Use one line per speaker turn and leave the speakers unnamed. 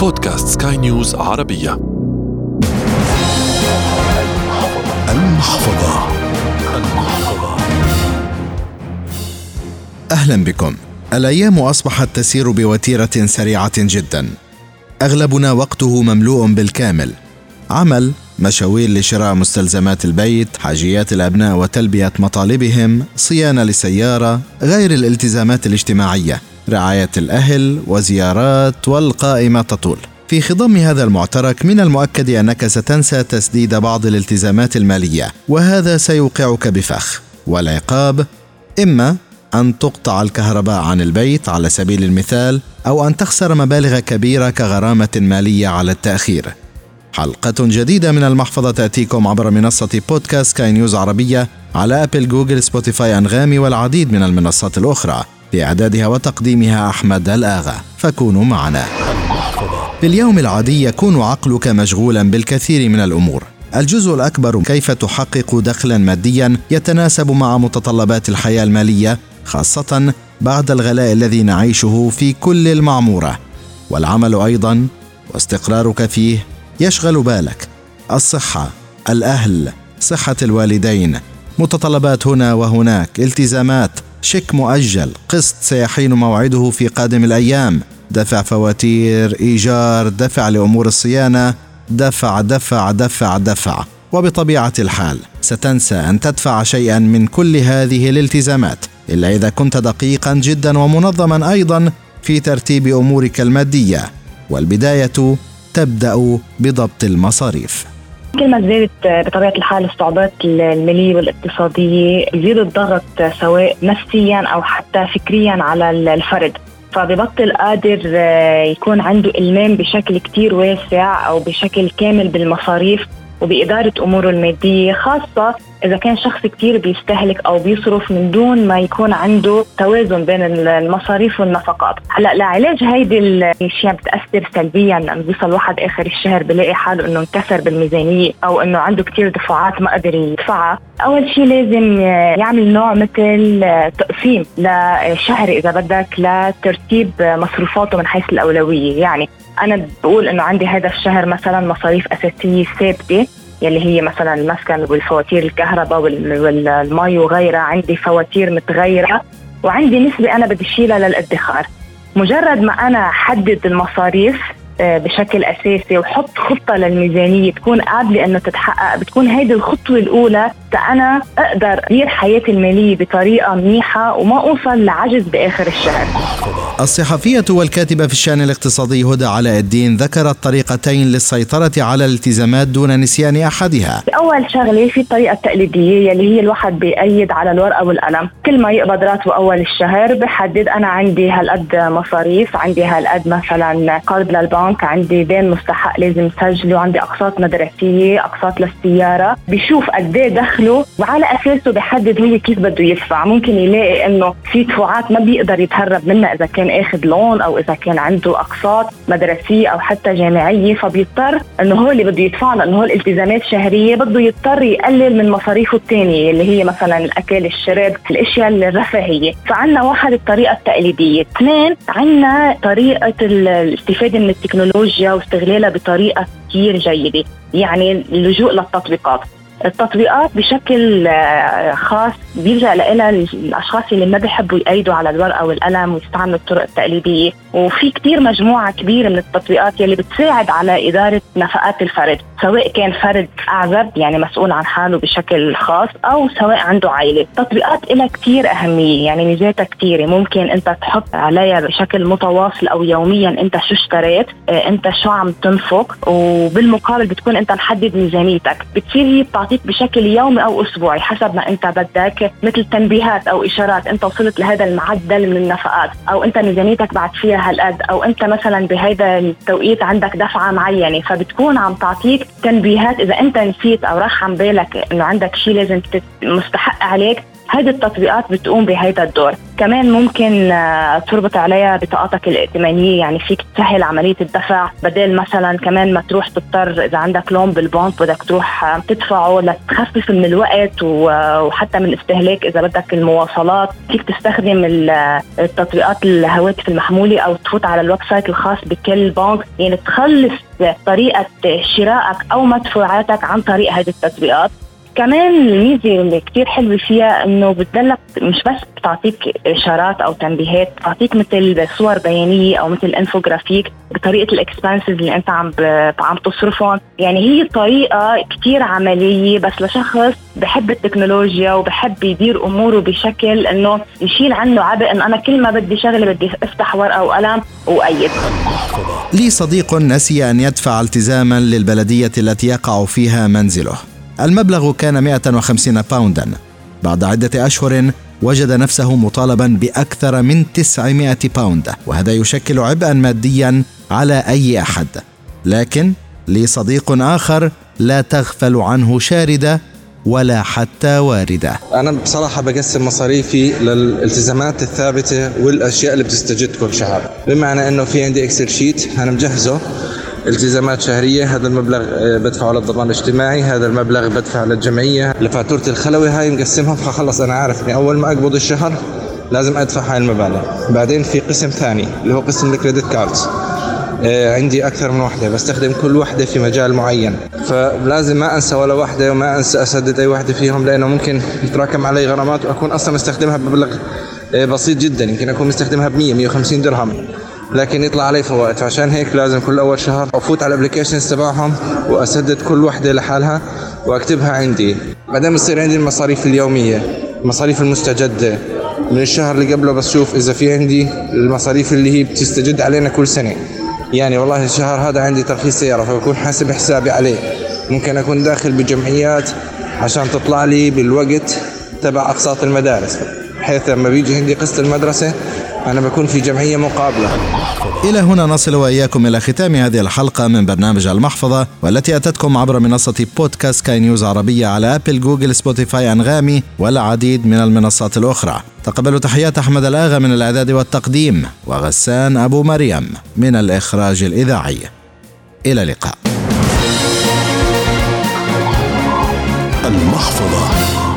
بودكاست سكاي نيوز عربية. المحفظة. المحفظة أهلا بكم. الأيام أصبحت تسير بوتيرة سريعة جدا. أغلبنا وقته مملوء بالكامل. عمل مشاوير لشراء مستلزمات البيت حاجيات الأبناء وتلبية مطالبهم صيانة لسيارة غير الالتزامات الاجتماعية. رعاية الأهل وزيارات والقائمة تطول. في خضم هذا المعترك من المؤكد أنك ستنسى تسديد بعض الالتزامات المالية وهذا سيوقعك بفخ والعقاب إما أن تقطع الكهرباء عن البيت على سبيل المثال أو أن تخسر مبالغ كبيرة كغرامة مالية على التأخير. حلقة جديدة من المحفظة تأتيكم عبر منصة بودكاست كاي نيوز عربية على أبل جوجل سبوتيفاي أنغامي والعديد من المنصات الأخرى. لإعدادها وتقديمها أحمد الآغا. فكونوا معنا. في اليوم العادي يكون عقلك مشغولا بالكثير من الأمور. الجزء الأكبر كيف تحقق دخلا ماديا يتناسب مع متطلبات الحياة المالية خاصة بعد الغلاء الذي نعيشه في كل المعمورة. والعمل أيضا واستقرارك فيه يشغل بالك. الصحة الأهل صحة الوالدين. متطلبات هنا وهناك التزامات. شيك مؤجل. قسط سيحين موعده في قادم الأيام. دفع فواتير إيجار دفع لأمور الصيانة. دفع دفع دفع دفع. وبطبيعة الحال ستنسى أن تدفع شيئا من كل هذه الالتزامات إلا إذا كنت دقيقا جدا ومنظما أيضا في ترتيب أمورك المادية. والبداية تبدأ بضبط المصاريف.
كل ما زادت بطبيعة الحال الصعوبات المالية والاقتصادية يزيد الضغط سواء نفسيا أو حتى فكريا على الفرد. فببطل قادر يكون عنده إلمام بشكل كتير واسع أو بشكل كامل بالمصاريف. وبإدارة أموره المادية خاصة إذا كان شخص كتير بيستهلك أو بيصرف من دون ما يكون عنده توازن بين المصاريف والنفقات. هلأ لعلاج هيدي الأشياء بتأثر سلبيا لأنه بيوصل واحد آخر الشهر بلاقي حاله إنه انكسر بالميزانية أو إنه عنده كتير دفعات ما قدر يدفعها. أول شيء لازم يعمل نوع مثل تقسيم لشهر إذا بدك لترتيب مصروفاته من حيث الأولوية. يعني أنا بقول إنه عندي هذا الشهر مثلا مصاريف أساسية ثابتة يلي هي مثلا المسكن والفواتير الكهرباء والمي وغيرها عندي فواتير متغيرة وعندي نسبة أنا بدي أشيلها للإدخار. مجرد ما أنا حدد المصاريف آه، بشكل أساسي وحط خطة للميزانية تكون قابلة إنه تتحقق بتكون هيدي الخطوة الأولى أنا أقدر أدير حياتي المالية بطريقة منيحة وما أوصل لعجز بآخر الشهر.
الصحفية والكاتبة في الشأن الاقتصادي هدى علاء الدين ذكرت طريقتين للسيطرة على الالتزامات دون نسيان أحدها.
أول شغلة في الطريقة التقليدية يلي هي الواحد بيأيد على الورقة والقلم، كل ما يقبض راتبه أول الشهر بحدد أنا عندي هالقد مصاريف، عندي هالقد مثلا قرض للبنك، عندي دين مستحق لازم سجله، عندي أقساط مدرسية، أقساط للسيارة، بشوف قد إيه دخل دخله وعلى أساسه بحدد هو كيف بده يدفع. ممكن يلاقي إنه في دفعات ما بيقدر يتهرب منها إذا كان آخذ لون أو إذا كان عنده أقساط مدرسية أو حتى جامعية فبيضطر إنه هو اللي بده يدفع لأنه هو الالتزامات الشهريه بده يضطر يقلل من مصاريفه الثانية اللي هي مثلا الاكل الشرب الأشياء الرفاهية. فعنا واحد الطريقة التقليدية. اثنين عنا طريقة الاستفادة من التكنولوجيا واستغلالها بطريقة كثير جيدة يعني اللجوء للتطبيقات. التطبيقات بشكل آه، خاص بيلجأ لها الأشخاص اللي ما بيحبوا يأيدوا على الورقة والقلم ويستعملوا الطرق التقليدية. وفي كتير مجموعة كبيرة من التطبيقات يلي بتساعد على إدارة نفقات الفرد سواء كان فرد أعزب يعني مسؤول عن حاله بشكل خاص أو سواء عنده عائلة. التطبيقات لها كتير أهمية يعني ميزاتها كتيرة. ممكن أنت تحط عليها بشكل متواصل أو يوميا أنت شو اشتريت آه، أنت شو عم تنفق وبالمقابل بتكون أنت محدد ميزانيتك. بتصير هي بتعطيك بشكل يومي أو أسبوعي حسب ما أنت بدك. مثل تنبيهات أو إشارات أنت وصلت لهذا المعدل من النفقات أو أنت ميزانيتك بعد فيها هالقد أو أنت مثلا بهذا التوقيت عندك دفعة معينة فبتكون عم تعطيك تنبيهات إذا أنت نسيت أو راح عن بالك إنه عندك شيء لازم مستحق عليك هذه التطبيقات بتقوم بهذا الدور. كمان ممكن آه، تربط عليها بطاقتك الائتمانية يعني فيك تسهل عملية الدفع. بدل مثلا كمان ما تروح تضطر إذا عندك لون بالبنك بدك تروح آه، تدفعه لتخفف من الوقت وحتى من استهلاك إذا بدك المواصلات. فيك تستخدم التطبيقات الهواتف المحمولة أو تفوت على ال website الخاص بكل بنك. يعني تخلص طريقة شرائك أو مدفوعاتك عن طريق هذه التطبيقات. كمان الميزة اللي كثير حلوة فيها إنه بتدلك مش بس بتعطيك إشارات أو تنبيهات بتعطيك مثل صور بيانية أو مثل انفوجرافيك بطريقة ال expenses اللي أنت عم عم تصرفهم. يعني هي طريقة كثير عملية بس لشخص بحب التكنولوجيا وبحب يدير أموره بشكل إنه يشيل عنه عبء إنه أنا كل ما بدي شغلة بدي أفتح ورقة وقلم وايد
لي صديق نسي أن يدفع التزاما للبلدية التي يقع فيها منزله. المبلغ كان 150 باوندا بعد عدة أشهر وجد نفسه مطالبا بأكثر من 900 باوند وهذا يشكل عبئا ماديا على أي أحد. لكن لي صديق آخر لا تغفل عنه شاردة ولا حتى واردة
أنا بصراحة بقسم مصاريفي للالتزامات الثابتة والأشياء اللي بتستجد كل شهر. بمعنى أنه في عندي Excel sheet أنا مجهزه. التزامات شهرية هذا المبلغ آه، بدفعه للضمان الاجتماعي هذا المبلغ بدفع للجمعيه لفاتورة الخلوي هاي مقسمهم فخلص أنا عارف إني أول ما أقبض الشهر لازم أدفع هاي المبالغ. بعدين في قسم ثاني اللي هو قسم الكريدت كاردز آه، عندي أكثر من وحدة بستخدم كل وحدة في مجال معين. فلازم ما أنسى ولا وحدة وما أنسى أسدد أي وحدة فيهم لأنه ممكن يتراكم علي غرامات وأكون أصلا مستخدمها بمبلغ آه، بسيط جدا. يمكن أكون مستخدمها ب 100 150 درهم. لكن يطلع علي فوائد فعشان هيك لازم كل أول شهر أفوت على ال applications تبعهم وأسدد كل وحدة لحالها وأكتبها عندي. بعدين بصير عندي المصاريف اليومية المصاريف المستجدة من الشهر اللي قبله. بس شوف إذا في عندي المصاريف اللي هي بتستجد علينا كل سنة. يعني والله الشهر هذا عندي ترخيص سيارة فبكون حاسب حسابي عليه. ممكن أكون داخل بجمعيات عشان تطلع لي بالوقت تبع أقساط المدارس بحيث لما بيجي عندي قسط المدرسة أنا بكون في جمعية مقابلة.
إلى هنا نصل وإياكم إلى ختام هذه الحلقة من برنامج المحفظة والتي أتتكم عبر منصة بودكاست كاي نيوز عربية على أبل جوجل سبوتيفاي أنغامي والعديد من المنصات الأخرى. تقبلوا تحيات أحمد الآغا من الإعداد والتقديم وغسان أبو مريم من الإخراج الإذاعي. إلى اللقاء. المحفظة.